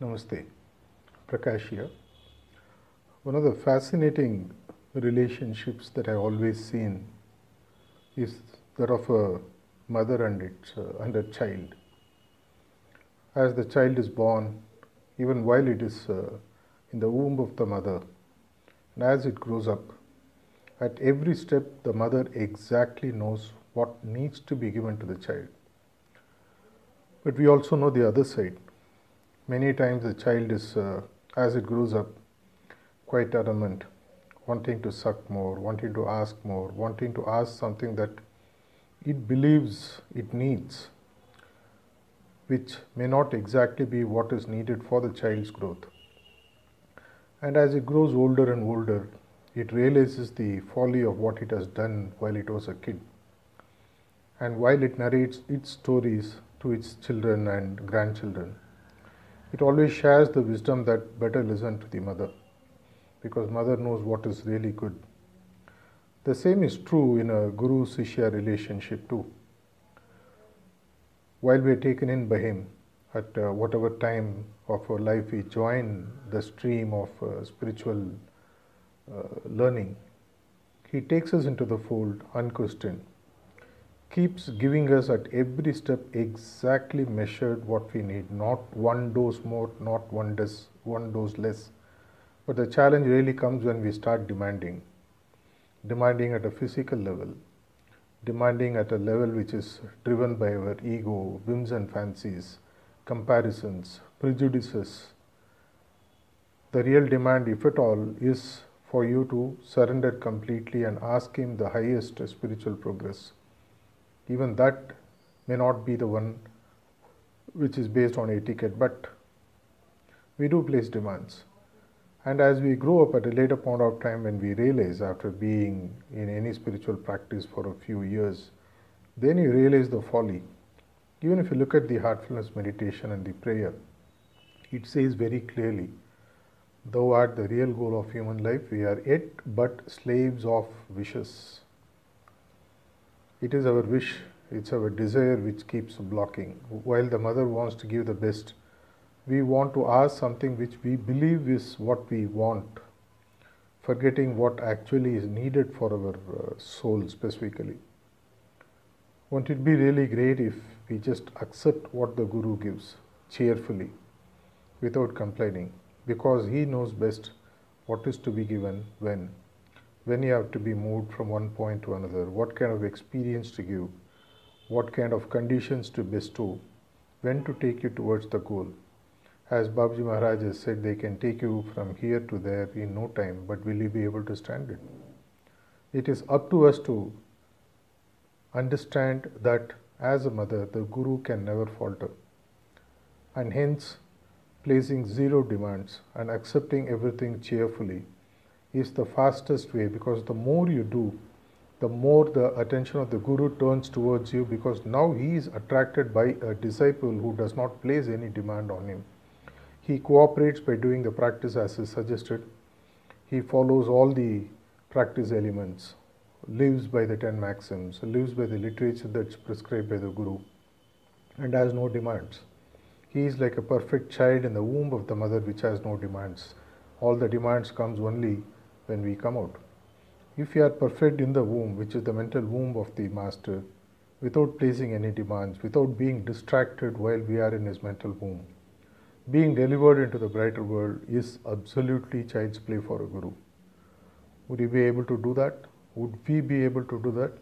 Namaste. Prakash here. One of the fascinating relationships that I have always seen is that of a mother and its uh, and a child. As the child is born, even while it is uh, in the womb of the mother, and as it grows up, at every step the mother exactly knows what needs to be given to the child. But we also know the other side. Many times the child is, uh, as it grows up, quite adamant, wanting to suck more, wanting to ask more, wanting to ask something that it believes it needs, which may not exactly be what is needed for the child's growth. And as it grows older and older, it realizes the folly of what it has done while it was a kid. And while it narrates its stories to its children and grandchildren, it always shares the wisdom that better listen to the mother because mother knows what is really good. The same is true in a guru sishya relationship too. While we are taken in by him, at uh, whatever time of our life we join the stream of uh, spiritual uh, learning, he takes us into the fold unquestioned, keeps giving us at every step exactly measured what we need, not one dose more, not one dose, one dose less. But the challenge really comes when we start demanding, demanding at a physical level, demanding at a level which is driven by our ego, whims and fancies, comparisons, prejudices. The real demand, if at all, is for you to surrender completely and ask Him the highest spiritual progress. Even that may not be the one which is based on etiquette, but we do place demands. And as we grow up at a later point of time, when we realize after being in any spiritual practice for a few years, then you realize the folly. Even if you look at the heartfulness meditation and the prayer, it says very clearly, Thou art the real goal of human life, we are yet but slaves of wishes. It is our wish, it's our desire which keeps blocking. While the mother wants to give the best, we want to ask something which we believe is what we want, forgetting what actually is needed for our uh, soul specifically. Won't it be really great if we just accept what the Guru gives cheerfully without complaining? Because he knows best what is to be given when. When you have to be moved from one point to another, what kind of experience to give, what kind of conditions to bestow, when to take you towards the goal. As Babuji Maharaj has said, they can take you from here to there in no time, but will you be able to stand it? It is up to us to understand that as a mother, the Guru can never falter. And hence, placing zero demands and accepting everything cheerfully is the fastest way because the more you do, the more the attention of the Guru turns towards you because now he is attracted by a disciple who does not place any demand on him. He cooperates by doing the practice as is suggested. He follows all the practice elements, lives by the 10 maxims, lives by the literature that's prescribed by the Guru, and has no demands. He is like a perfect child in the womb of the mother which has no demands. All the demands comes only when we come out. If we are perfect in the womb, which is the mental womb of the master, without placing any demands, without being distracted while we are in his mental womb, being delivered into the brighter world is absolutely child's play for a guru. Would you be able to do that? Would we be able to do that?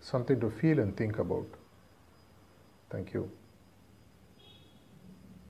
Something to feel and think about. Thank you.